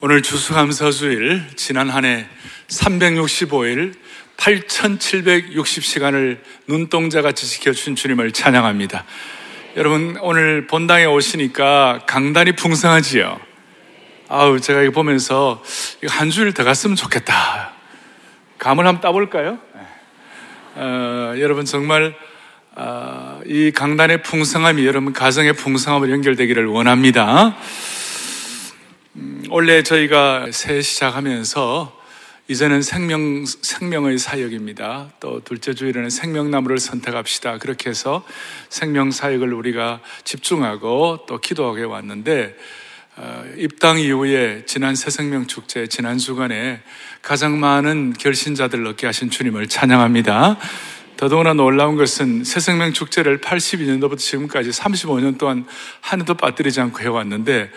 오늘 주수감사주일 지난 한 해 365일 8760시간을 눈동자같이 지켜주신 주님을 찬양합니다. 여러분 오늘 본당에 오시니까 강단이 풍성하지요. 아우 제가 이거 보면서 이거 한 주일 더 갔으면 좋겠다. 감을 한번 따볼까요? 어, 여러분 정말 어, 이 강단의 풍성함이 여러분 가정의 풍성함으로 연결되기를 원합니다. 원래 저희가 새해 시작하면서 이제는 생명, 생명의 사역입니다. 또 둘째 주일에는 생명나무를 선택합시다. 그렇게 해서 생명 사역을 우리가 집중하고 또 기도하게 왔는데, 어, 입당 이후에 지난 새생명 축제, 지난 주간에 가장 많은 결신자들을 얻게 하신 주님을 찬양합니다. 더더구나 놀라운 것은 새생명 축제를 82년도부터 지금까지 35년 동안 한 해도 빠뜨리지 않고 해왔는데,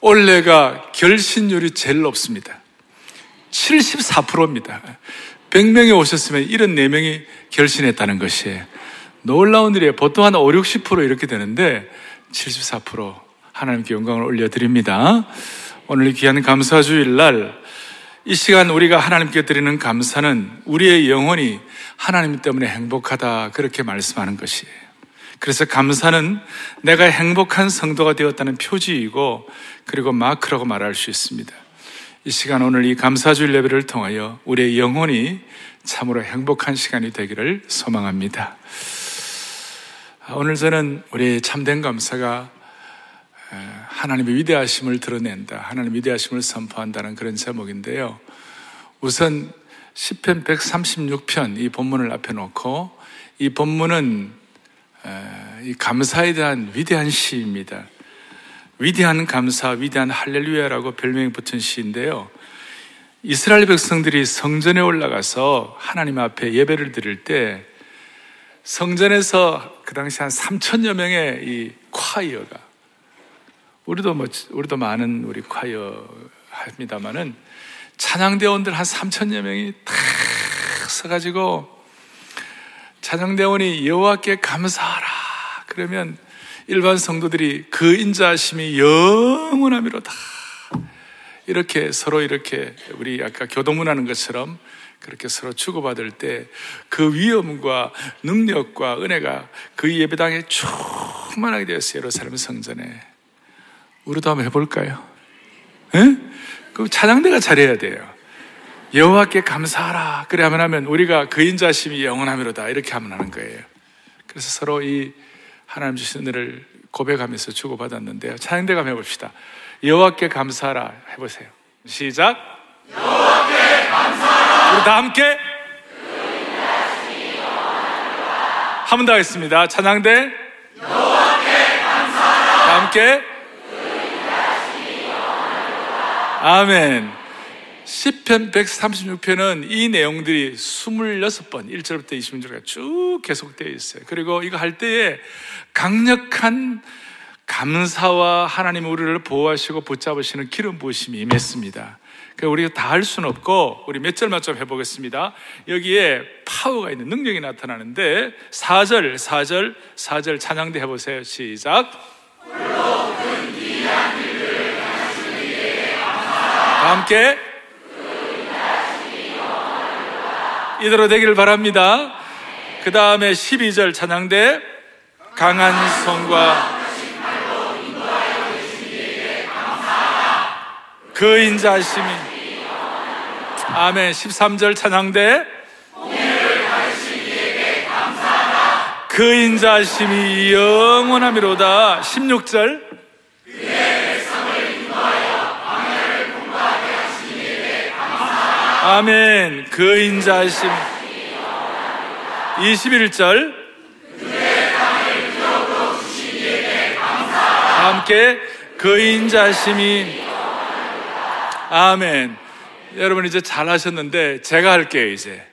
올해가 결신율이 제일 높습니다. 74%입니다. 100명이 오셨으면 74명이 결신했다는 것이에요. 놀라운 일이에요. 보통 한 5, 60% 이렇게 되는데 74% 하나님께 영광을 올려드립니다. 오늘 귀한 감사주일 날 이 시간 우리가 하나님께 드리는 감사는 우리의 영혼이 하나님 때문에 행복하다 그렇게 말씀하는 것이에요. 그래서 감사는 내가 행복한 성도가 되었다는 표지이고 그리고 마크라고 말할 수 있습니다. 이 시간 오늘 이 감사주일 예배를 통하여 우리의 영혼이 참으로 행복한 시간이 되기를 소망합니다. 오늘 저는 우리의 참된 감사가 하나님의 위대하심을 드러낸다. 하나님의 위대하심을 선포한다는 그런 제목인데요. 우선 10편 136편 이 본문을 앞에 놓고 이 본문은 이 감사에 대한 위대한 시입니다. 위대한 감사, 위대한 할렐루야라고 별명이 붙은 시인데요. 이스라엘 백성들이 성전에 올라가서 하나님 앞에 예배를 드릴 때 성전에서 그 당시 한 3천여 명의 이 콰이어가 우리도 뭐 우리도 많은 우리 콰이어 합니다만은 찬양대원들 한 3천여 명이 탁 서가지고 찬양대원이 여호와께 감사하라 그러면 일반 성도들이 그 인자하심이 영원함이로다. 이렇게 서로 이렇게 우리 아까 교동문하는 것처럼 그렇게 서로 주고받을 때 그 위엄과 능력과 은혜가 그 예배당에 충만하게 되었어요. 예루살렘 성전에. 우리도 한번 해볼까요? 에? 그 찬양대가 잘해야 돼요. 여호와께 감사하라. 그래 하면 하면 우리가 그 인 자심이 영원함이로다. 이렇게 하면 하는 거예요. 그래서 서로 이 하나님 주신 은혜를 고백하면서 주고받았는데요. 찬양대 감 해봅시다. 여호와께 감사하라 해보세요. 시작. 여호와께 감사하라. 우리 다 함께. 한 번 더 하겠습니다. 찬양대. 여호와께 감사하라. 다 함께. 아멘. 10편 136편은 이 내용들이 26번, 1절부터 20절까지 쭉 계속되어 있어요. 그리고 이거 할 때에 강력한 감사와 하나님 우리를 보호하시고 붙잡으시는 기름 부으심이 임했습니다. 그 우리가 다 할 수는 없고 우리 몇 절만 좀 해보겠습니다. 여기에 파워가 있는 능력이 나타나는데 4절, 4절, 4절 찬양대 해보세요. 시작. 다 함께 이대로 되기를 바랍니다. 그 다음에 12절 찬양대 강한 성과 그 인자심이. 아멘. 13절 찬양대 그 인자심이 영원함이로다. 16절 아멘. 그 인자심. 21절. 함께 그 인자심이 아멘. 여러분 이제 잘 하셨는데 제가 할게요 이제.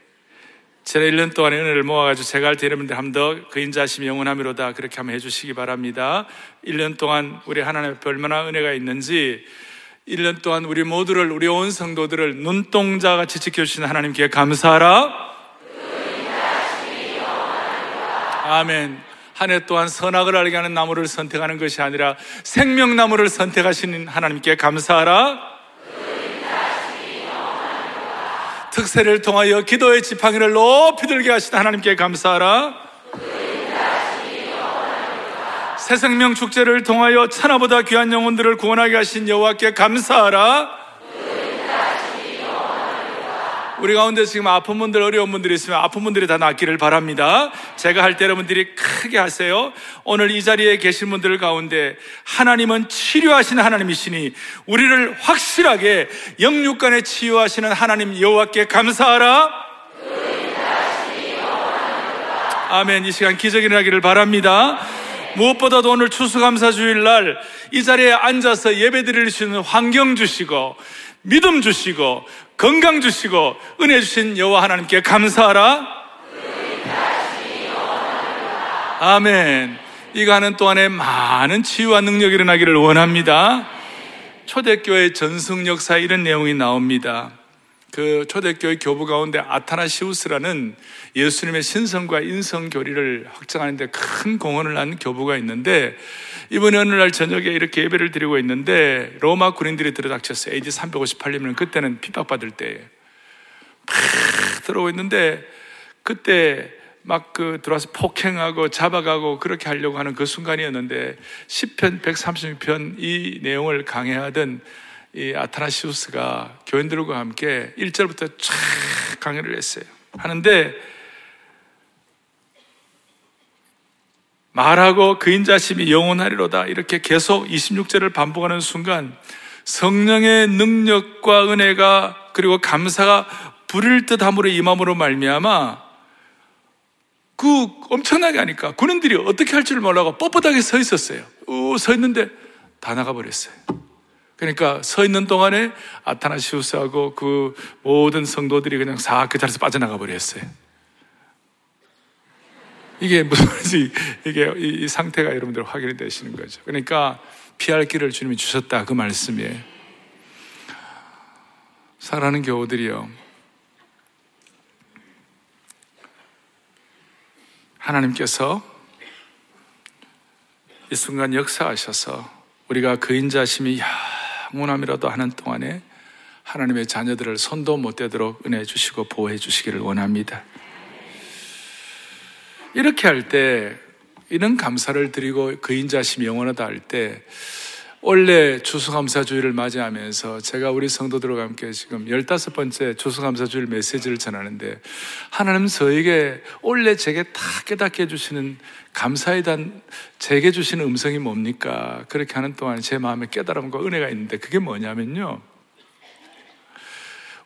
제가 1년 동안의 은혜를 모아가지고 제가 할때 여러분들 한번더그 인자심이 영원함이로다 그렇게 한번 해주시기 바랍니다. 1년 동안 우리 하나님 앞에 얼마나 은혜가 있는지 1년 동안 우리 모두를, 우리 온 성도들을 눈동자 같이 지켜주신 하나님께 감사하라. 아멘. 한 해 또한 선악을 알게 하는 나무를 선택하는 것이 아니라 생명나무를 선택하신 하나님께 감사하라. 특세를 통하여 기도의 지팡이를 높이 들게 하신 하나님께 감사하라. 새 생명 축제를 통하여 천하보다 귀한 영혼들을 구원하게 하신 여호와께 감사하라. 우리 가운데 지금 아픈 분들, 어려운 분들이 있으면 아픈 분들이 다 낫기를 바랍니다. 제가 할 때 여러분들이 크게 하세요. 오늘 이 자리에 계신 분들 가운데 하나님은 치료하시는 하나님이시니 우리를 확실하게 영육간에 치유하시는 하나님 여호와께 감사하라. 아멘. 이 시간 기적이 일어나기를 바랍니다. 무엇보다도 오늘 추수감사 주일 날 이 자리에 앉아서 예배 드릴 수 있는 환경 주시고 믿음 주시고 건강 주시고 은혜 주신 여호와 하나님께 감사하라. 아멘. 이 가는 동안에 많은 치유와 능력이 일어나기를 원합니다. 초대교회 전승 역사에 이런 내용이 나옵니다. 그 초대교회 교부 가운데 아타나시우스라는 예수님의 신성과 인성 교리를 확장하는 데 큰 공헌을 한 교부가 있는데 이번에 어느 날 저녁에 이렇게 예배를 드리고 있는데 로마 군인들이 들어닥쳤어요. AD 358년이면 그때는 핍박받을 때에 막 들어오고 있는데 그때 막 그 들어와서 폭행하고 잡아가고 그렇게 하려고 하는 그 순간이었는데 10편 136편 이 내용을 강해하던 이 아타나시우스가 교인들과 함께 1절부터 쫙 강의를 했어요. 하는데 말하고 그인 자심이 영원하리로다 이렇게 계속 26절을 반복하는 순간 성령의 능력과 은혜가 그리고 감사가 불일 듯함으로 임함으로 말미암아 그 엄청나게 하니까 군인들이 어떻게 할 줄 몰라고 뻣뻣하게 서 있었어요. 우, 서 있는데 다 나가버렸어요. 그러니까 서 있는 동안에 아타나시우스하고 그 모든 성도들이 그냥 싹 그 자리에서 빠져나가 버렸어요. 이게 무슨 말인지 이게 이 상태가 여러분들 확인이 되시는 거죠. 그러니까 피할 길을 주님이 주셨다 그 말씀이에요. 사랑하는 교우들이요. 하나님께서 이 순간 역사하셔서 우리가 그인 자심이 영원함이라도 하는 동안에 하나님의 자녀들을 손도 못 대도록 은혜 주시고 보호해 주시기를 원합니다. 이렇게 할 때, 이런 감사를 드리고 그인 자심이 영원하다 할 때, 원래 추수감사주일을 맞이하면서 제가 우리 성도들과 함께 지금 15번째 추수감사주일 메시지를 전하는데 하나님 저에게 원래 제게 다 깨닫게 해주시는 감사에 대한 제게 주시는 음성이 뭡니까? 그렇게 하는 동안 제 마음에 깨달음과 은혜가 있는데 그게 뭐냐면요.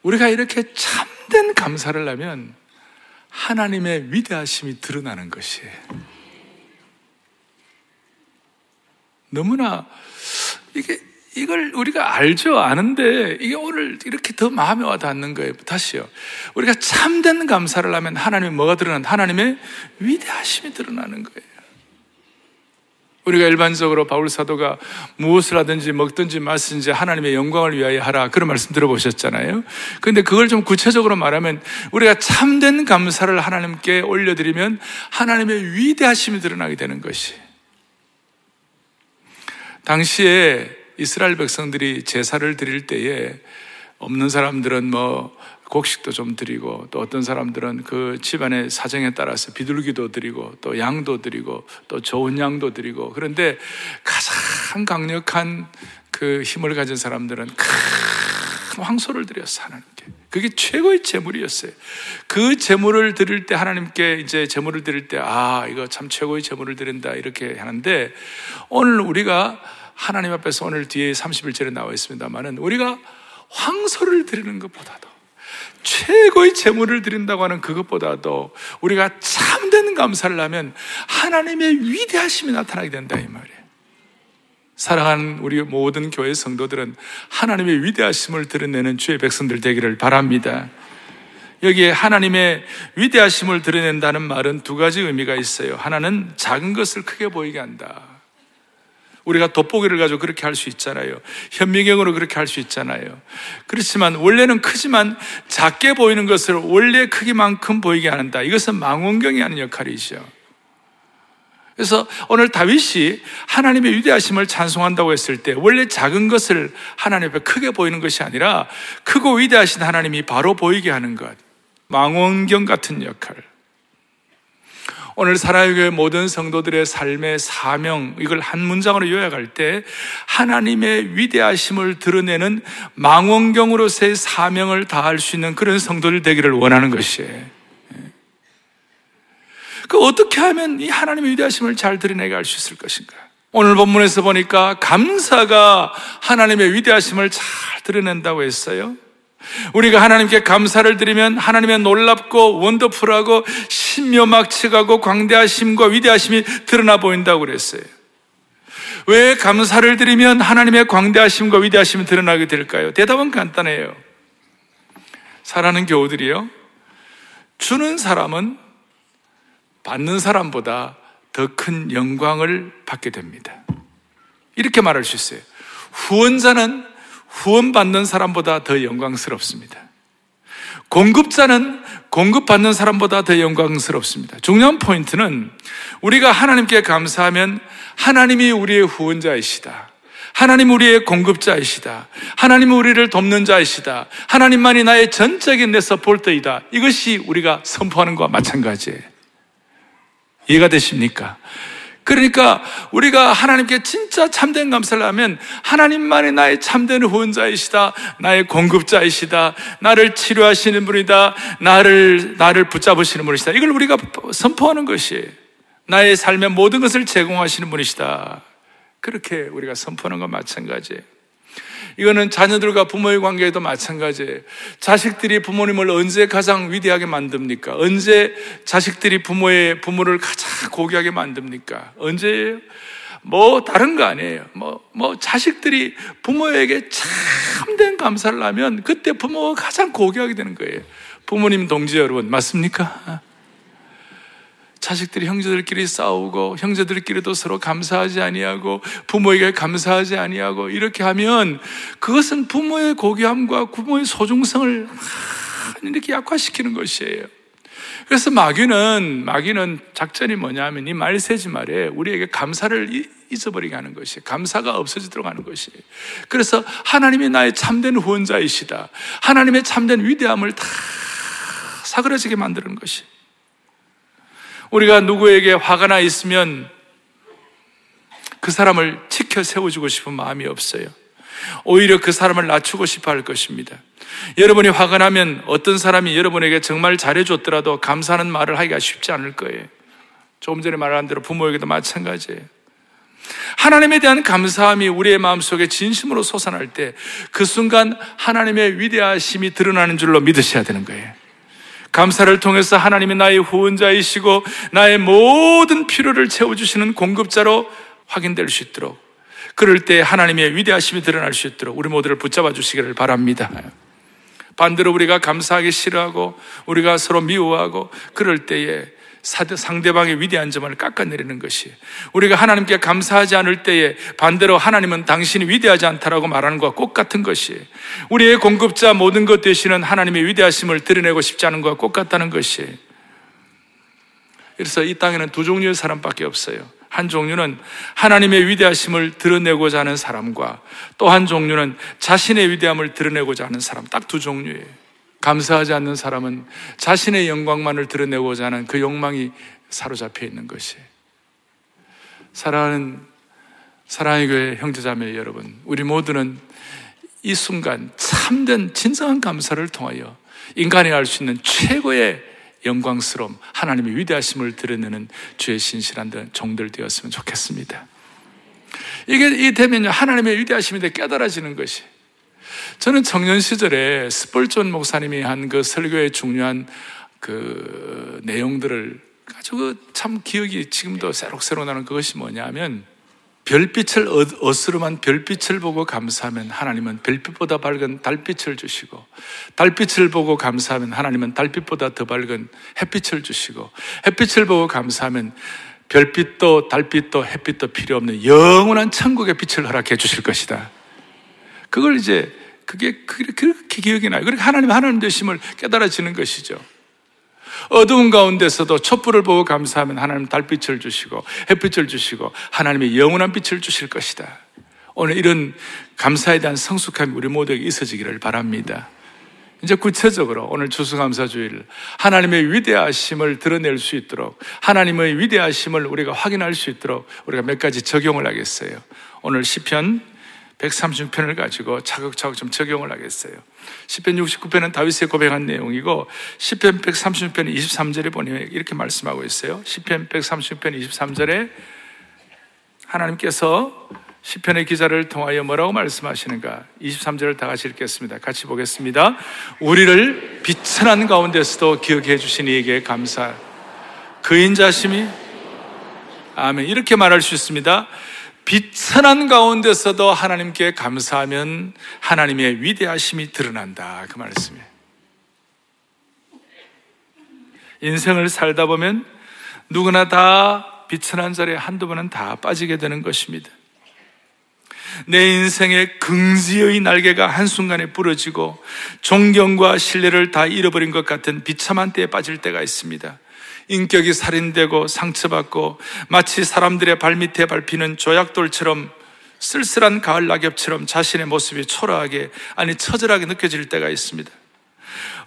우리가 이렇게 참된 감사를 하면 하나님의 위대하심이 드러나는 것이에요. 너무나 이게 이걸 우리가 알죠, 아는데 이게 오늘 이렇게 더 마음에 와 닿는 거예요. 다시요. 우리가 참된 감사를 하면 하나님이 뭐가 드러난 하나님의 위대하심이 드러나는 거예요. 우리가 일반적으로 바울 사도가 무엇을 하든지 먹든지 마시든지 하나님의 영광을 위하여 하라 그런 말씀 들어보셨잖아요. 근데 그걸 좀 구체적으로 말하면 우리가 참된 감사를 하나님께 올려드리면 하나님의 위대하심이 드러나게 되는 것이. 당시에 이스라엘 백성들이 제사를 드릴 때에 없는 사람들은 뭐 곡식도 좀 드리고 또 어떤 사람들은 그 집안의 사정에 따라서 비둘기도 드리고 또 양도 드리고 또 좋은 양도 드리고 그런데 가장 강력한 그 힘을 가진 사람들은 큰 황소를 드렸어 하나님께 그게 최고의 제물이었어요. 그 제물을 드릴 때 하나님께 이제 제물을 드릴 때 아 이거 참 최고의 제물을 드린다 이렇게 하는데 오늘 우리가 하나님 앞에서 오늘 뒤에 31절에 나와 있습니다만은 우리가 황소를 드리는 것보다도 최고의 제물을 드린다고 하는 그것보다도 우리가 참된 감사를 하면 하나님의 위대하심이 나타나게 된다 이 말이에요. 사랑하는 우리 모든 교회 성도들은 하나님의 위대하심을 드러내는 주의 백성들 되기를 바랍니다. 여기에 하나님의 위대하심을 드러낸다는 말은 두 가지 의미가 있어요. 하나는 작은 것을 크게 보이게 한다. 우리가 돋보기를 가지고 그렇게 할 수 있잖아요. 현미경으로 그렇게 할 수 있잖아요. 그렇지만 원래는 크지만 작게 보이는 것을 원래 크기만큼 보이게 한다. 이것은 망원경이 하는 역할이죠. 그래서 오늘 다윗이 하나님의 위대하심을 찬송한다고 했을 때 원래 작은 것을 하나님 앞에 크게 보이는 것이 아니라 크고 위대하신 하나님이 바로 보이게 하는 것. 망원경 같은 역할. 오늘 사랑의 모든 성도들의 삶의 사명, 이걸 한 문장으로 요약할 때 하나님의 위대하심을 드러내는 망원경으로서의 사명을 다할 수 있는 그런 성도들 되기를 원하는 것이에요. 그 어떻게 하면 이 하나님의 위대하심을 잘 드러내게 할 수 있을 것인가? 오늘 본문에서 보니까 감사가 하나님의 위대하심을 잘 드러낸다고 했어요. 우리가 하나님께 감사를 드리면 하나님의 놀랍고 원더풀하고 신묘막측하고 광대하심과 위대하심이 드러나 보인다고 그랬어요. 왜 감사를 드리면 하나님의 광대하심과 위대하심이 드러나게 될까요? 대답은 간단해요. 사랑하는 교우들이요. 주는 사람은 받는 사람보다 더 큰 영광을 받게 됩니다. 이렇게 말할 수 있어요. 후원자는 후원받는 사람보다 더 영광스럽습니다. 공급자는 공급받는 사람보다 더 영광스럽습니다. 중요한 포인트는 우리가 하나님께 감사하면 하나님이 우리의 후원자이시다. 하나님 우리의 공급자이시다. 하나님 우리를 돕는 자이시다. 하나님만이 나의 전적인 내 서폴터이다. 이것이 우리가 선포하는 것과 마찬가지예요. 이해가 되십니까? 그러니까 우리가 하나님께 진짜 참된 감사를 하면 하나님만이 나의 참된 후원자이시다. 나의 공급자이시다. 나를 치료하시는 분이다. 나를, 나를 붙잡으시는 분이시다. 이걸 우리가 선포하는 것이 나의 삶의 모든 것을 제공하시는 분이시다. 그렇게 우리가 선포하는 건 마찬가지예요. 이거는 자녀들과 부모의 관계에도 마찬가지예요. 자식들이 부모님을 언제 가장 위대하게 만듭니까? 언제 자식들이 부모의 부모를 가장 고귀하게 만듭니까? 언제예요? 뭐 다른 거 아니에요. 뭐, 뭐 자식들이 부모에게 참된 감사를 하면 그때 부모가 가장 고귀하게 되는 거예요. 부모님 동지 여러분 맞습니까? 자식들이 형제들끼리 싸우고 형제들끼리도 서로 감사하지 아니하고 부모에게 감사하지 아니하고 이렇게 하면 그것은 부모의 고귀함과 부모의 소중성을 이렇게 약화시키는 것이에요. 그래서 마귀는 마귀는 작전이 뭐냐면 이 말세지 말에 우리에게 감사를 잊어버리게 하는 것이 감사가 없어지도록 하는 것이 그래서 하나님이 나의 참된 후원자이시다. 하나님의 참된 위대함을 다 사그러지게 만드는 것이 우리가 누구에게 화가 나 있으면 그 사람을 지켜 세워주고 싶은 마음이 없어요. 오히려 그 사람을 낮추고 싶어 할 것입니다. 여러분이 화가 나면 어떤 사람이 여러분에게 정말 잘해줬더라도 감사하는 말을 하기가 쉽지 않을 거예요. 조금 전에 말한 대로 부모에게도 마찬가지예요. 하나님에 대한 감사함이 우리의 마음속에 진심으로 솟아날 때 그 순간 하나님의 위대하심이 드러나는 줄로 믿으셔야 되는 거예요. 감사를 통해서 하나님이 나의 후원자이시고 나의 모든 필요를 채워주시는 공급자로 확인될 수 있도록 그럴 때 하나님의 위대하심이 드러날 수 있도록 우리 모두를 붙잡아 주시기를 바랍니다. 반대로 우리가 감사하기 싫어하고 우리가 서로 미워하고 그럴 때에 상대방의 위대한 점을 깎아내리는 것이 우리가 하나님께 감사하지 않을 때에 반대로 하나님은 당신이 위대하지 않다라고 말하는 것과 꼭 같은 것이 우리의 공급자 모든 것 되시는 하나님의 위대하심을 드러내고 싶지 않은 것과 꼭 같다는 것이 그래서 이 땅에는 두 종류의 사람밖에 없어요. 한 종류는 하나님의 위대하심을 드러내고자 하는 사람과 또 한 종류는 자신의 위대함을 드러내고자 하는 사람 딱 두 종류예요. 감사하지 않는 사람은 자신의 영광만을 드러내고자 하는 그 욕망이 사로잡혀 있는 것이. 사랑하는 사랑의 교회 형제자매 여러분, 우리 모두는 이 순간 참된 진정한 감사를 통하여 인간이 알 수 있는 최고의 영광스러움, 하나님의 위대하심을 드러내는 주의 신실한 종들 되었으면 좋겠습니다. 이게 이 되면 하나님의 위대하심이 깨달아지는 것이 저는 청년 시절에 스펄존 목사님이 한 그 설교의 중요한 그 내용들을 아주 참 기억이 지금도 새록새록 나는 그것이 뭐냐면 별빛을 어스름한 별빛을 보고 감사하면 하나님은 별빛보다 밝은 달빛을 주시고 달빛을 보고 감사하면 하나님은 달빛보다 더 밝은 햇빛을 주시고 햇빛을 보고 감사하면 별빛도 달빛도 햇빛도 필요 없는 영원한 천국의 빛을 허락해 주실 것이다. 그걸 이제 그게 그렇게 기억이 나요. 그러니까 하나님 하나님 되심을 깨달아지는 것이죠. 어두운 가운데서도 촛불을 보고 감사하면 하나님 달빛을 주시고 햇빛을 주시고 하나님의 영원한 빛을 주실 것이다. 오늘 이런 감사에 대한 성숙함이 우리 모두에게 있어지기를 바랍니다. 이제 구체적으로 오늘 추수감사주일 하나님의 위대하심을 드러낼 수 있도록 하나님의 위대하심을 우리가 확인할 수 있도록 우리가 몇 가지 적용을 하겠어요. 오늘 시편 136편을 가지고 차곡차곡 좀 적용을 하겠어요. 10편 69편은 다윗의 고백한 내용이고 10편 136편 23절에 보니 이렇게 말씀하고 있어요. 10편 136편 23절에 하나님께서 10편의 기자를 통하여 뭐라고 말씀하시는가? 23절을 다 같이 읽겠습니다. 같이 보겠습니다. 우리를 비천한 가운데서도 기억해 주신 이에게 감사. 그인 자심이 아멘. 이렇게 말할 수 있습니다. 비천한 가운데서도 하나님께 감사하면 하나님의 위대하심이 드러난다. 그 말씀이에요. 인생을 살다 보면 누구나 다 비천한 자리에 한두 번은 다 빠지게 되는 것입니다. 내 인생의 긍지의 날개가 한순간에 부러지고 존경과 신뢰를 다 잃어버린 것 같은 비참한 때에 빠질 때가 있습니다. 인격이 살인되고 상처받고 마치 사람들의 발밑에 밟히는 조약돌처럼 쓸쓸한 가을 낙엽처럼 자신의 모습이 초라하게 아니 처절하게 느껴질 때가 있습니다.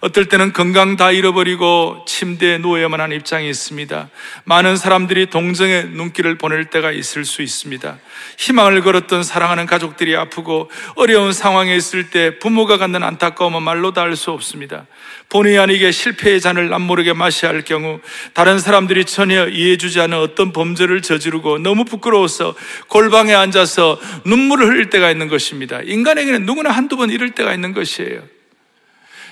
어떨 때는 건강 다 잃어버리고 침대에 누워야만 하는 입장이 있습니다. 많은 사람들이 동정의 눈길을 보낼 때가 있을 수 있습니다. 희망을 걸었던 사랑하는 가족들이 아프고 어려운 상황에 있을 때 부모가 갖는 안타까움은 말로 다할수 없습니다. 본의 아니게 실패의 잔을 남모르게 마셔야 할 경우 다른 사람들이 전혀 이해해주지 않은 어떤 범죄를 저지르고 너무 부끄러워서 골방에 앉아서 눈물을 흘릴 때가 있는 것입니다. 인간에게는 누구나 한두 번 이럴 때가 있는 것이에요.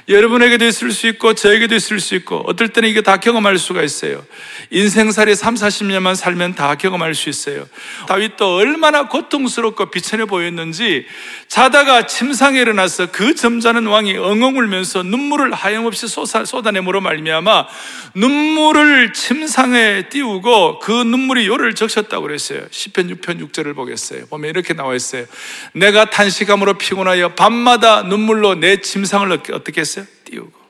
여러분에게도 있을 수 있고 저에게도 있을 수 있고 어떨 때는 이게 다 경험할 수가 있어요. 인생살이 3, 40년만 살면 다 경험할 수 있어요. 다윗도 얼마나 고통스럽고 비천해 보였는지 자다가 침상에 일어나서 그 점잖은 왕이 엉엉 울면서 눈물을 하염없이 쏟아내므로 말미암아 눈물을 침상에 띄우고 그 눈물이 요를 적셨다고 그랬어요. 10편 6편 6절을 보겠어요. 보면 이렇게 나와 있어요. 내가 탄식함으로 피곤하여 밤마다 눈물로 내 침상을 어떻게 했어요? 띄우고.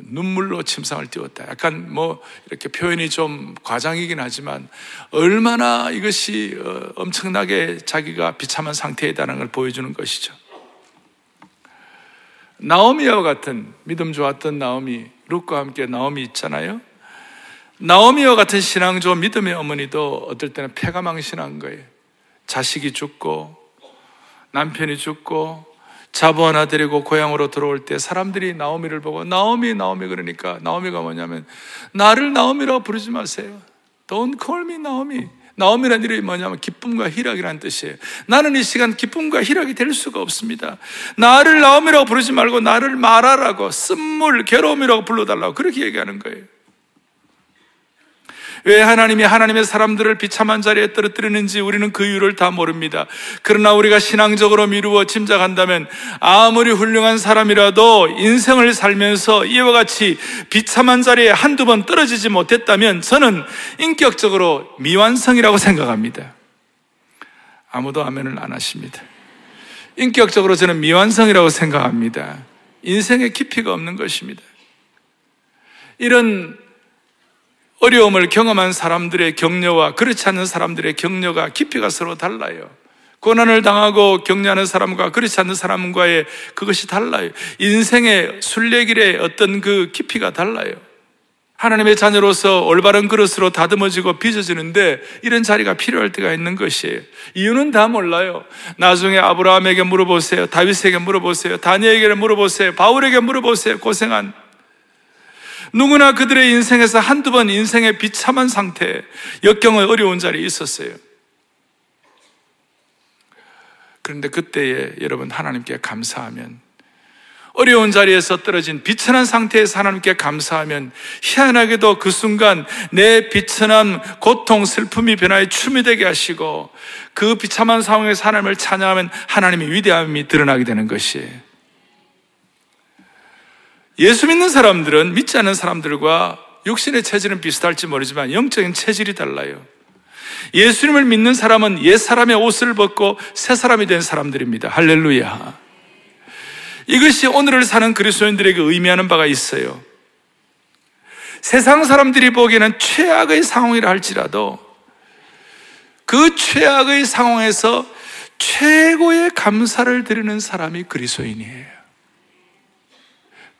눈물로 침상을 띄웠다. 약간 뭐 이렇게 표현이 좀 과장이긴 하지만 얼마나 이것이 어, 엄청나게 자기가 비참한 상태에 있다는 걸 보여주는 것이죠. 나오미와 같은 믿음 좋았던 나오미, 룩과 함께 나오미 있잖아요. 나오미와 같은 신앙조 믿음의 어머니도 어떨 때는 폐가 망신한 거예요. 자식이 죽고 남편이 죽고 자부 하나 데리고 고향으로 들어올 때 사람들이 나오미를 보고 나오미 나오미 그러니까 나오미가 뭐냐면 나를 나오미라고 부르지 마세요. Don't call me 나오미. 나오미란 이름이 뭐냐면 기쁨과 희락이라는 뜻이에요. 나는 이 시간 기쁨과 희락이 될 수가 없습니다. 나를 나오미라고 부르지 말고 나를 말하라고 쓴물 괴로움이라고 불러달라고 그렇게 얘기하는 거예요. 왜 하나님이 하나님의 사람들을 비참한 자리에 떨어뜨리는지 우리는 그 이유를 다 모릅니다. 그러나 우리가 신앙적으로 미루어 짐작한다면 아무리 훌륭한 사람이라도 인생을 살면서 이와 같이 비참한 자리에 한두 번 떨어지지 못했다면 저는 인격적으로 미완성이라고 생각합니다. 아무도 아멘을 안 하십니다. 인격적으로 저는 미완성이라고 생각합니다. 인생의 깊이가 없는 것입니다. 이런 어려움을 경험한 사람들의 격려와 그렇지 않은 사람들의 격려가 깊이가 서로 달라요. 고난을 당하고 격려하는 사람과 그렇지 않는 사람과의 그것이 달라요. 인생의 순례길의 어떤 그 깊이가 달라요. 하나님의 자녀로서 올바른 그릇으로 다듬어지고 빚어지는데 이런 자리가 필요할 때가 있는 것이에요. 이유는 다 몰라요. 나중에 아브라함에게 물어보세요. 다윗에게 물어보세요. 다니엘에게 물어보세요. 바울에게 물어보세요. 고생한 누구나 그들의 인생에서 한두 번 인생의 비참한 상태, 역경의 어려운 자리에 있었어요. 그런데 그때에 여러분 하나님께 감사하면 어려운 자리에서 떨어진 비천한 상태에서 하나님께 감사하면 희한하게도 그 순간 내 비천한 고통, 슬픔이 변화에 춤이 되게 하시고 그 비참한 상황에서 하나님을 찬양하면 하나님의 위대함이 드러나게 되는 것이에요. 예수 믿는 사람들은 믿지 않는 사람들과 육신의 체질은 비슷할지 모르지만 영적인 체질이 달라요. 예수님을 믿는 사람은 옛 사람의 옷을 벗고 새 사람이 된 사람들입니다. 할렐루야. 이것이 오늘을 사는 그리스도인들에게 의미하는 바가 있어요. 세상 사람들이 보기에는 최악의 상황이라 할지라도 그 최악의 상황에서 최고의 감사를 드리는 사람이 그리스도인이에요.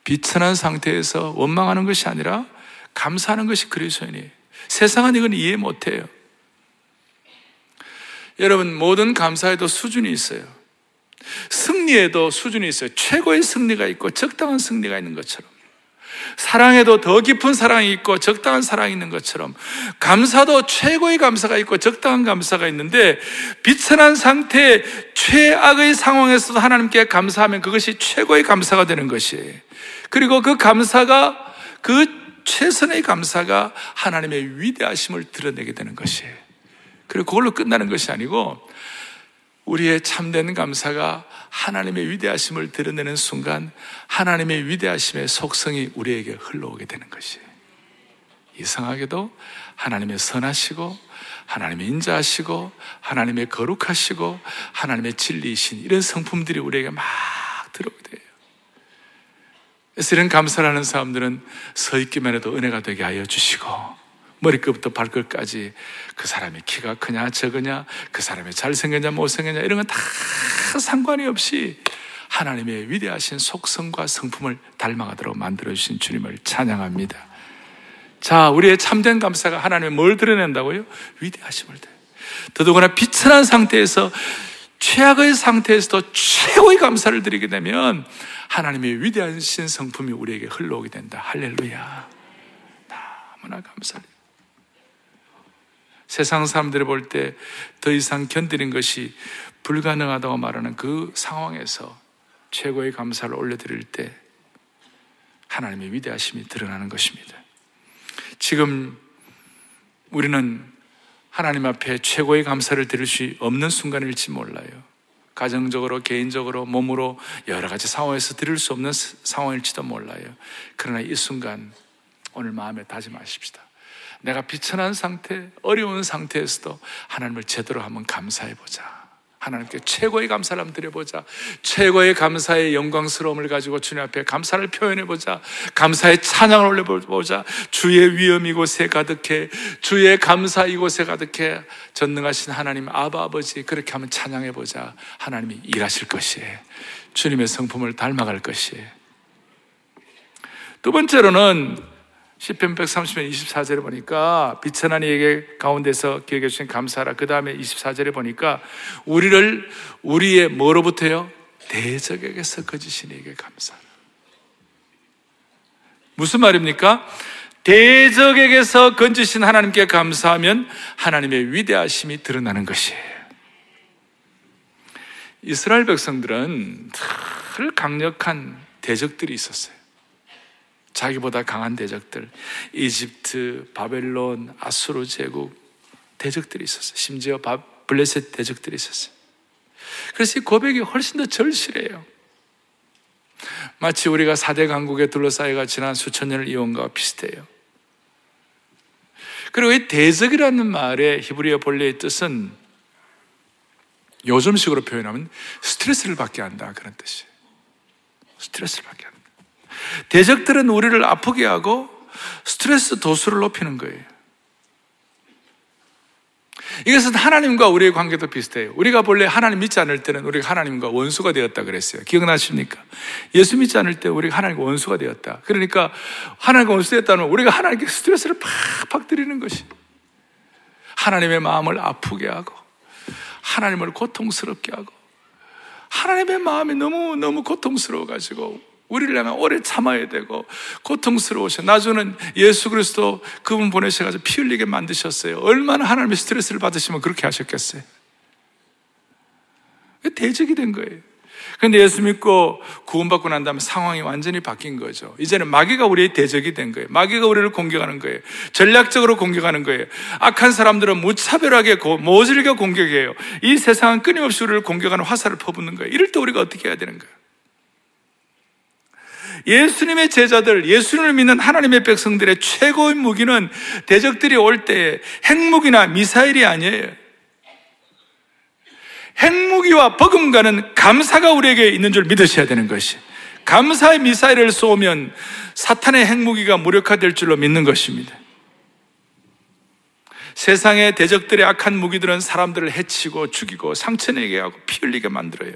비천한 상태에서 원망하는 것이 아니라 감사하는 것이 그리스도인이에요. 세상은 이건 이해 못해요. 여러분 모든 감사에도 수준이 있어요. 승리에도 수준이 있어요. 최고의 승리가 있고 적당한 승리가 있는 것처럼. 사랑에도 더 깊은 사랑이 있고 적당한 사랑이 있는 것처럼 감사도 최고의 감사가 있고 적당한 감사가 있는데 비천한 상태 최악의 상황에서도 하나님께 감사하면 그것이 최고의 감사가 되는 것이에요. 그리고 그 감사가 그 최선의 감사가 하나님의 위대하심을 드러내게 되는 것이에요. 그리고 그걸로 끝나는 것이 아니고 우리의 참된 감사가 하나님의 위대하심을 드러내는 순간 하나님의 위대하심의 속성이 우리에게 흘러오게 되는 것이에요. 이상하게도 하나님의 선하시고 하나님의 인자하시고 하나님의 거룩하시고 하나님의 진리이신 이런 성품들이 우리에게 막 들어오게 돼요. 그래서 이런 감사를 하는 사람들은 서 있기만 해도 은혜가 되게 하여 주시고 머리끝부터 발끝까지 그 사람이 키가 크냐 적으냐 그 사람이 잘생겼냐 못생겼냐 이런 건 다 상관이 없이 하나님의 위대하신 속성과 성품을 닮아가도록 만들어주신 주님을 찬양합니다. 자, 우리의 참된 감사가 하나님의 뭘 드러낸다고요? 위대하심을 드 더더구나 비천한 상태에서 최악의 상태에서도 최고의 감사를 드리게 되면 하나님의 위대하신 성품이 우리에게 흘러오게 된다. 할렐루야. 너무나 감사합니다. 세상 사람들이 볼 때 더 이상 견디는 것이 불가능하다고 말하는 그 상황에서 최고의 감사를 올려드릴 때 하나님의 위대하심이 드러나는 것입니다. 지금 우리는 하나님 앞에 최고의 감사를 드릴 수 없는 순간일지 몰라요. 가정적으로, 개인적으로, 몸으로 여러 가지 상황에서 드릴 수 없는 상황일지도 몰라요. 그러나 이 순간 오늘 마음에 다짐하십시다. 내가 비천한 상태, 어려운 상태에서도 하나님을 제대로 한번 감사해 보자. 하나님께 최고의 감사를 한번 드려보자. 최고의 감사의 영광스러움을 가지고 주님 앞에 감사를 표현해보자. 감사의 찬양을 올려보자. 주의 위엄 이곳에 가득해. 주의 감사 이곳에 가득해. 전능하신 하나님 아바 아버지 그렇게 한번 찬양해보자. 하나님이 일하실 것이에요. 주님의 성품을 닮아갈 것이에요. 두 번째로는 10편 130편 24절에 보니까 비천한 이에게 가운데서 기억해 주신 감사라. 그 다음에 24절에 보니까 우리를 우리의 뭐로부터요? 대적에게서 거짓신 이에게 감사라. 무슨 말입니까? 대적에게서 건지신 하나님께 감사하면 하나님의 위대하심이 드러나는 것이에요. 이스라엘 백성들은 늘 강력한 대적들이 있었어요. 자기보다 강한 대적들, 이집트, 바벨론, 아수르 제국 대적들이 있었어요. 심지어 블레셋 대적들이 있었어요. 그래서 이 고백이 훨씬 더 절실해요. 마치 우리가 사대 강국에 둘러싸여가 지난 수천 년을 이어온 것과 비슷해요. 그리고 이 대적이라는 말의 히브리어 본래의 뜻은 요즘식으로 표현하면 스트레스를 받게 한다 그런 뜻이에요. 스트레스를 받게. 대적들은 우리를 아프게 하고 스트레스 도수를 높이는 거예요. 이것은 하나님과 우리의 관계도 비슷해요. 우리가 본래 하나님 믿지 않을 때는 우리가 하나님과 원수가 되었다 그랬어요. 기억나십니까? 예수 믿지 않을 때 우리가 하나님과 원수가 되었다. 그러니까 하나님과 원수 되었다면 우리가 하나님께 스트레스를 팍팍 드리는 것이 하나님의 마음을 아프게 하고 하나님을 고통스럽게 하고 하나님의 마음이 너무 너무 고통스러워 가지고 우리를 향해 오래 참아야 되고 고통스러우셔. 나중에는 예수 그리스도 그분 보내셔가지고 피 흘리게 만드셨어요. 얼마나 하나님의 스트레스를 받으시면 그렇게 하셨겠어요. 대적이 된 거예요. 근데 예수 믿고 구원받고 난 다음에 상황이 완전히 바뀐 거죠. 이제는 마귀가 우리의 대적이 된 거예요. 마귀가 우리를 공격하는 거예요. 전략적으로 공격하는 거예요. 악한 사람들은 무차별하게 모질게 공격해요. 이 세상은 끊임없이 우리를 공격하는 화살을 퍼붓는 거예요. 이럴 때 우리가 어떻게 해야 되는 거예요? 예수님의 제자들, 예수님을 믿는 하나님의 백성들의 최고의 무기는 대적들이 올때 핵무기나 미사일이 아니에요. 핵무기와 버금가는 감사가 우리에게 있는 줄 믿으셔야 되는 것이. 감사의 미사일을 쏘면 사탄의 핵무기가 무력화될 줄로 믿는 것입니다. 세상의 대적들의 악한 무기들은 사람들을 해치고 죽이고 상처내게 하고 피 흘리게 만들어요.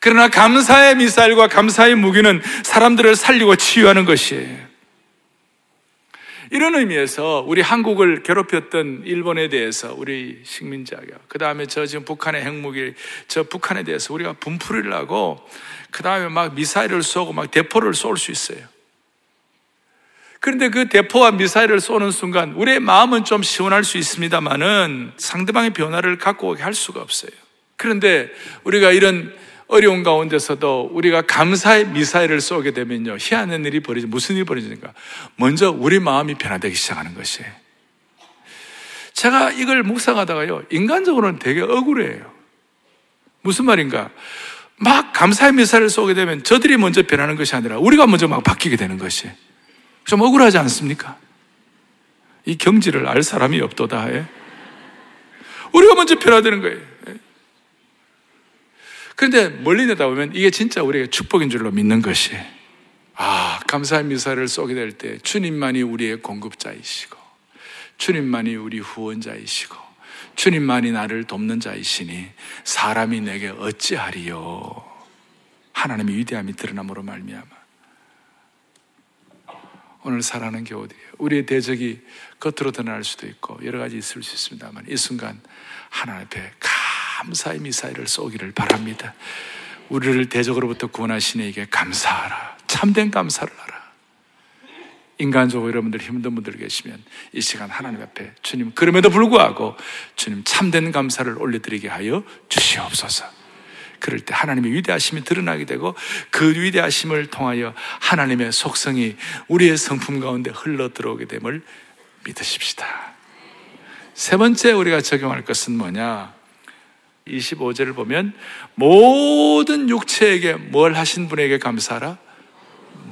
그러나 감사의 미사일과 감사의 무기는 사람들을 살리고 치유하는 것이에요. 이런 의미에서 우리 한국을 괴롭혔던 일본에 대해서 우리 식민지하게, 그 다음에 저 지금 북한의 핵무기, 저 북한에 대해서 우리가 분풀이를 하고, 그 다음에 막 미사일을 쏘고 막 대포를 쏠 수 있어요. 그런데 그 대포와 미사일을 쏘는 순간 우리의 마음은 좀 시원할 수 있습니다만은 상대방의 변화를 갖고 오게 할 수가 없어요. 그런데 우리가 이런 어려운 가운데서도 우리가 감사의 미사일을 쏘게 되면요. 희한한 일이 벌어지, 무슨 일이 벌어지는가? 먼저 우리 마음이 변화되기 시작하는 것이에요. 제가 이걸 묵상하다가요. 인간적으로는 되게 억울해요. 무슨 말인가? 막 감사의 미사일을 쏘게 되면 저들이 먼저 변하는 것이 아니라 우리가 먼저 막 바뀌게 되는 것이. 좀 억울하지 않습니까? 이 경지를 알 사람이 없도다. 예? 우리가 먼저 변화되는 거예요. 그런데 멀리 내다보면 이게 진짜 우리에게 축복인 줄로 믿는 것이 아, 감사의 미사를 쏘게 될 때 주님만이 우리의 공급자이시고 주님만이 우리 후원자이시고 주님만이 나를 돕는 자이시니 사람이 내게 어찌하리요 하나님의 위대함이 드러남으로 말미암아 오늘 살아가는 게 어디예요? 우리의 대적이 겉으로 드러날 수도 있고 여러 가지 있을 수 있습니다만 이 순간 하나님 앞에 감사의 미사일을 쏘기를 바랍니다. 우리를 대적으로부터 구원하신 이에게 감사하라. 참된 감사를 하라. 인간적으로 여러분들 힘든 분들 계시면 이 시간 하나님 앞에 주님 그럼에도 불구하고 주님 참된 감사를 올려드리게 하여 주시옵소서. 그럴 때 하나님의 위대하심이 드러나게 되고 그 위대하심을 통하여 하나님의 속성이 우리의 성품 가운데 흘러 들어오게 됨을 믿으십시다. 세 번째 우리가 적용할 것은 뭐냐? 25절을 보면 모든 육체에게 뭘 하신 분에게 감사하라?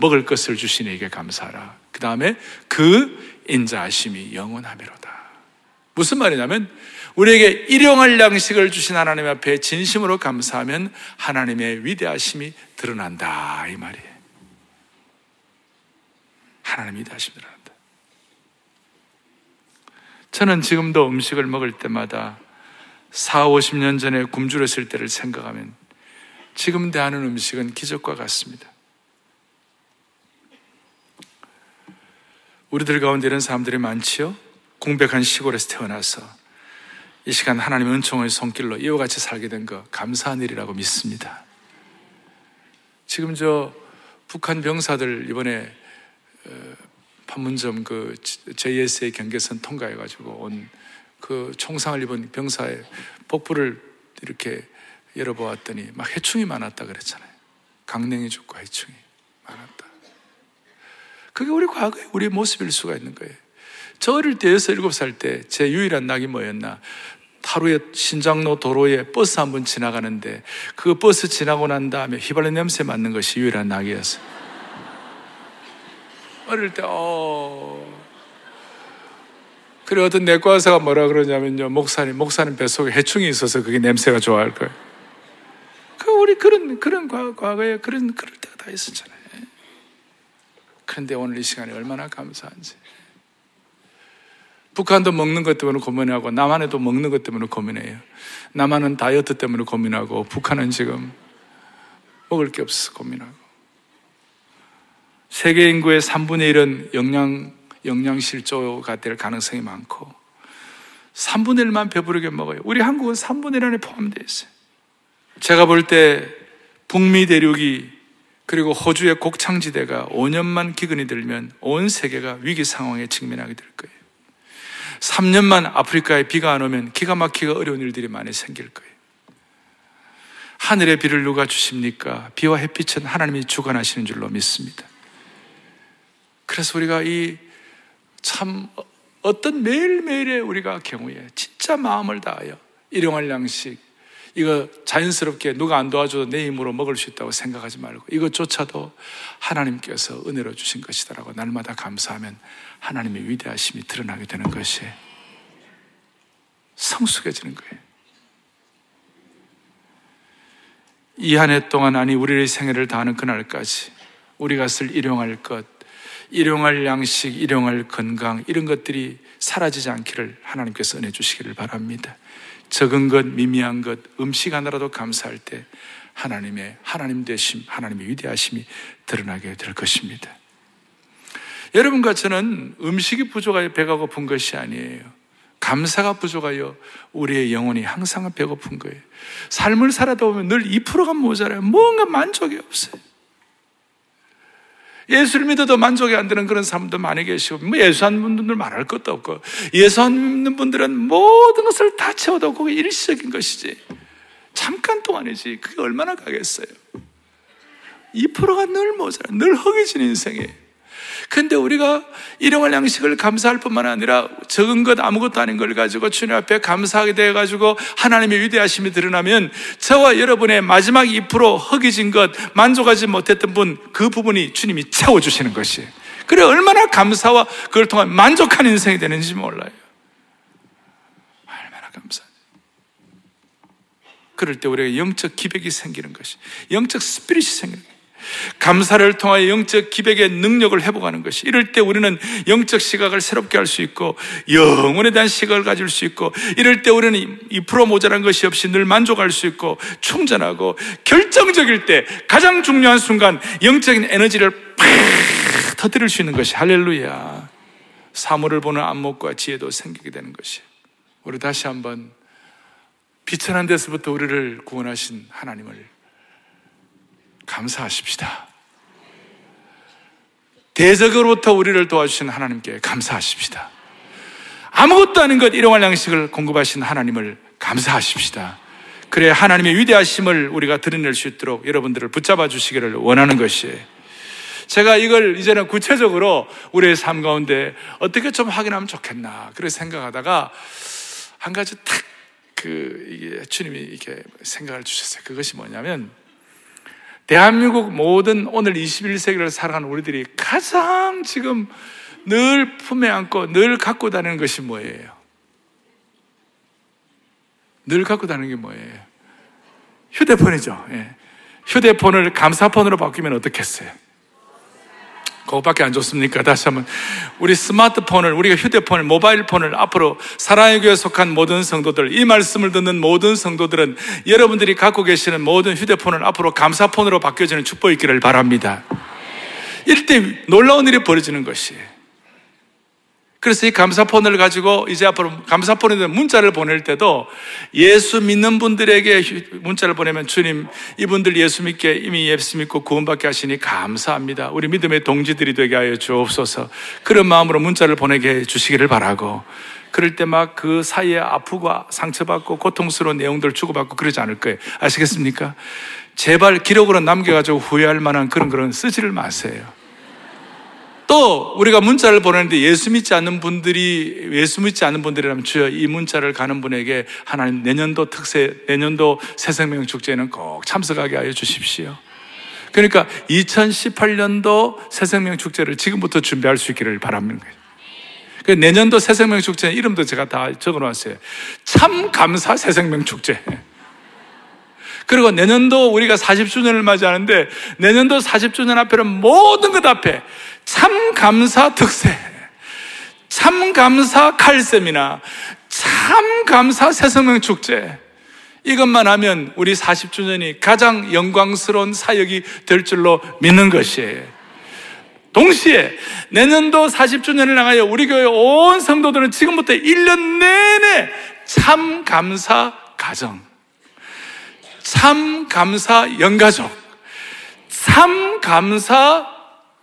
먹을 것을 주신 에게 감사하라. 그 다음에 그 인자하심이 영원하미로다. 무슨 말이냐면 우리에게 일용할 양식을 주신 하나님 앞에 진심으로 감사하면 하나님의 위대하심이 드러난다 이 말이에요. 하나님의 위대하심이 드러난다. 저는 지금도 음식을 먹을 때마다 4, 50년 전에 굶주렸을 때를 생각하면 지금 대하는 음식은 기적과 같습니다. 우리들 가운데 이런 사람들이 많지요? 공백한 시골에서 태어나서 이 시간 하나님의 은총의 손길로 이와 같이 살게 된 거 감사한 일이라고 믿습니다. 지금 저 북한 병사들 이번에 어, 판문점 그 JSA 경계선 통과해가지고 온 그 총상을 입은 병사의 복부를 이렇게 열어보았더니 막 해충이 많았다 그랬잖아요. 강냉이 죽고 해충이 많았다. 그게 우리 과거의 우리의 모습일 수가 있는 거예요. 저 어릴 때 여섯 일곱 살 때 제 유일한 낙이 뭐였나? 하루에 신장로 도로에 버스 한 번 지나가는데 그 버스 지나고 난 다음에 휘발유 냄새 맡는 것이 유일한 낙이었어요. 어릴 때, 어, 그리고 어떤 내과 의사가 뭐라 그러냐면요. 목사님, 목사님 뱃속에 해충이 있어서 그게 냄새가 좋아할 거예요. 그 우리 그런, 그런 과거, 에 그런, 그럴 때가 다 있었잖아요. 그런데 오늘 이 시간에 얼마나 감사한지. 북한도 먹는 것 때문에 고민하고 남한에도 먹는 것 때문에 고민해요. 남한은 다이어트 때문에 고민하고 북한은 지금 먹을 게 없어서 고민하고. 세계 인구의 3분의 1은 영양 영양실조가 될 가능성이 많고 3분의 1만 배부르게 먹어요. 우리 한국은 3분의 1 안에 포함되어 있어요. 제가 볼 때 북미 대륙이 그리고 호주의 곡창지대가 5년만 기근이 들면 온 세계가 위기 상황에 직면하게 될 거예요. 3년만 아프리카에 비가 안 오면 기가 막히가 어려운 일들이 많이 생길 거예요. 하늘의 비를 누가 주십니까? 비와 햇빛은 하나님이 주관하시는 줄로 믿습니다. 그래서 우리가 이 참 어떤 매일매일의 우리가 경우에 진짜 마음을 다하여 일용할 양식 이거 자연스럽게 누가 안 도와줘도 내 힘으로 먹을 수 있다고 생각하지 말고 이것조차도 하나님께서 은혜로 주신 것이다라고 날마다 감사하면 하나님의 위대하심이 드러나게 되는 것이 성숙해지는 거예요. 이 한 해 동안 아니 우리의 생애를 다하는 그날까지 우리가 쓸 일용할 것, 일용할 양식, 일용할 건강 이런 것들이 사라지지 않기를 하나님께서 은혜 주시기를 바랍니다. 적은 것, 미미한 것, 음식 하나라도 감사할 때 하나님의 하나님 되심, 하나님의 위대하심이 드러나게 될 것입니다. 여러분과 저는 음식이 부족하여 배가 고픈 것이 아니에요. 감사가 부족하여 우리의 영혼이 항상 배고픈 거예요. 삶을 살아다 보면 늘 2%가 모자라요. 뭔가 만족이 없어요. 예수를 믿어도 만족이 안 되는 그런 사람도 많이 계시고, 뭐 예수 안 믿는 분들 말할 것도 없고, 예수 안 믿는 분들은 모든 것을 다 채워도 그게 일시적인 것이지. 잠깐 동안이지. 그게 얼마나 가겠어요. 2%가 늘 모자라, 늘 허기진 인생이에요. 근데 우리가 일용할 양식을 감사할 뿐만 아니라 적은 것 아무것도 아닌 걸 가지고 주님 앞에 감사하게 돼 가지고 하나님의 위대하심이 드러나면 저와 여러분의 마지막 2% 허기진 것 만족하지 못했던 분 그 부분이 주님이 채워 주시는 것이. 그래 얼마나 감사와 그걸 통한 만족한 인생이 되는지 몰라요. 얼마나 감사. 그럴 때 우리가 영적 기백이 생기는 것이, 영적 스피릿이 생기는 것이. 감사를 통하여 영적 기백의 능력을 회복하는 것이 이럴 때 우리는 영적 시각을 새롭게 할 수 있고 영혼에 대한 시각을 가질 수 있고 이럴 때 우리는 이 프로 모자란 것이 없이 늘 만족할 수 있고 충전하고 결정적일 때 가장 중요한 순간 영적인 에너지를 팍 터뜨릴 수 있는 것이 할렐루야. 사물을 보는 안목과 지혜도 생기게 되는 것이. 우리 다시 한번 비천한 데서부터 우리를 구원하신 하나님을 감사하십시다. 대적으로부터 우리를 도와주신 하나님께 감사하십시다. 아무것도 아닌 것 일용할 양식을 공급하신 하나님을 감사하십시다. 그래 하나님의 위대하심을 우리가 드러낼 수 있도록 여러분들을 붙잡아 주시기를 원하는 것이에요. 제가 이걸 이제는 구체적으로 우리의 삶 가운데 어떻게 좀 확인하면 좋겠나 그렇게 생각하다가 한 가지 탁그 이게 주님이 이렇게 생각을 주셨어요. 그것이 뭐냐면 대한민국 모든 오늘 21세기를 살아가는 우리들이 가장 지금 늘 품에 안고 늘 갖고 다니는 것이 뭐예요? 늘 갖고 다니는 게 뭐예요? 휴대폰이죠. 예. 휴대폰을 감사폰으로 바뀌면 어떻겠어요? 그것밖에 안 좋습니까? 다시 한번. 우리 스마트폰을, 우리가 휴대폰을, 모바일 폰을 앞으로 사랑의 교회에 속한 모든 성도들, 이 말씀을 듣는 모든 성도들은 여러분들이 갖고 계시는 모든 휴대폰을 앞으로 감사폰으로 바뀌어지는 축복이 있기를 바랍니다. 이때 놀라운 일이 벌어지는 것이에요. 그래서 이 감사폰을 가지고 이제 앞으로 감사폰에 문자를 보낼 때도 예수 믿는 분들에게 문자를 보내면 주님, 이분들 예수 믿게 이미 예수 믿고 구원받게 하시니 감사합니다. 우리 믿음의 동지들이 되게 하여 주옵소서. 그런 마음으로 문자를 보내게 해 주시기를 바라고. 그럴 때 막 그 사이에 아프고 상처받고 고통스러운 내용들 주고받고 그러지 않을 거예요. 아시겠습니까? 제발 기록으로 남겨가지고 후회할 만한 그런 그런 쓰지를 마세요. 또 우리가 문자를 보내는데 예수 믿지 않는 분들이 예수 믿지 않는 분들이라면 주여 이 문자를 가는 분에게 하나님 내년도 특세 내년도 새 생명 축제에는 꼭 참석하게 하여 주십시오. 그러니까 2018년도 새 생명 축제를 지금부터 준비할 수 있기를 바랍니다. 그 내년도 새 생명 축제 이름도 제가 다 적어 놨어요. 참 감사 새 생명 축제. 그리고 내년도 우리가 40주년을 맞이하는데 내년도 40주년 앞에는 모든 것 앞에 참 감사 특세, 참 감사 칼세미나, 참 감사 새성명 축제. 이것만 하면 우리 40주년이 가장 영광스러운 사역이 될 줄로 믿는 것이에요. 동시에 내년도 40주년을 향하여 우리 교회 온 성도들은 지금부터 1년 내내 참 감사 가정, 참 감사 영가족, 참 감사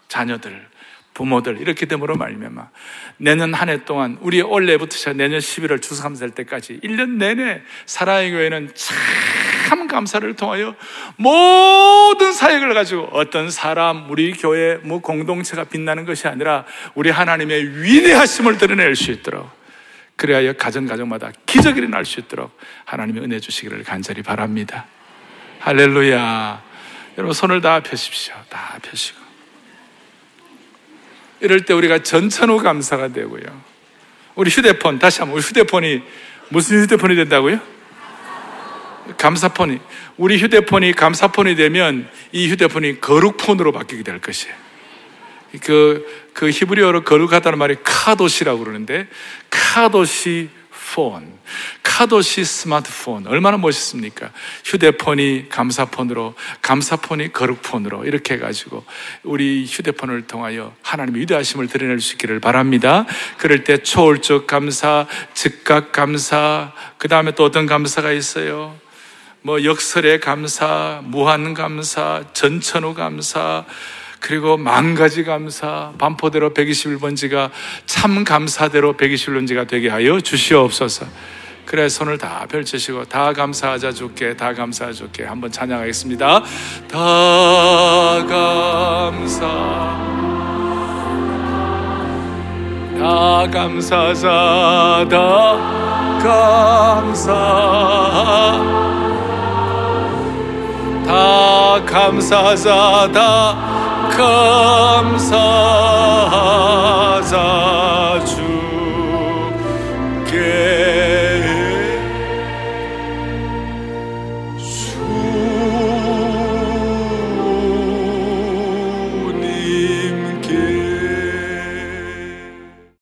자녀들, 부모들 이렇게 됨으로 말미암아 내년 한 해 동안 우리 올해부터 시작 내년 11월 추수감사할 때까지 1년 내내 사랑의 교회는 참 감사를 통하여 모든 사역을 가지고 어떤 사람, 우리 교회, 뭐 공동체가 빛나는 것이 아니라 우리 하나님의 위대하심을 드러낼 수 있도록 그래야 가정 가정마다 기적이 일어날 수 있도록 하나님의 은혜 주시기를 간절히 바랍니다. 할렐루야. 여러분 손을 다 펴십시오. 다 펴시고. 이럴 때 우리가 전천후 감사가 되고요. 우리 휴대폰, 다시 한번 우리 휴대폰이 무슨 휴대폰이 된다고요? 감사폰이 우리 휴대폰이 감사폰이 되면 이 휴대폰이 거룩폰으로 바뀌게 될 것이에요. 그, 그 히브리어로 거룩하다는 말이 카도시라고 그러는데 카도시 폰, 카도시 스마트폰 얼마나 멋있습니까? 휴대폰이 감사폰으로, 감사폰이 거룩폰으로 이렇게 해가지고 우리 휴대폰을 통하여 하나님의 위대하심을 드러낼 수 있기를 바랍니다. 그럴 때 초월적 감사, 즉각 감사, 그 다음에 또 어떤 감사가 있어요? 뭐 역설의 감사, 무한 감사, 전천후 감사, 그리고 만 가지 감사, 반포대로 121번지가 참 감사대로 121번지가 되게 하여 주시옵소서. 그래 손을 다 펼치시고 다 감사하자 주께 다 감사하 주께 한번 찬양하겠습니다. 다 감사 다 감사자 다 감사 다 감사자 다 감사자 주께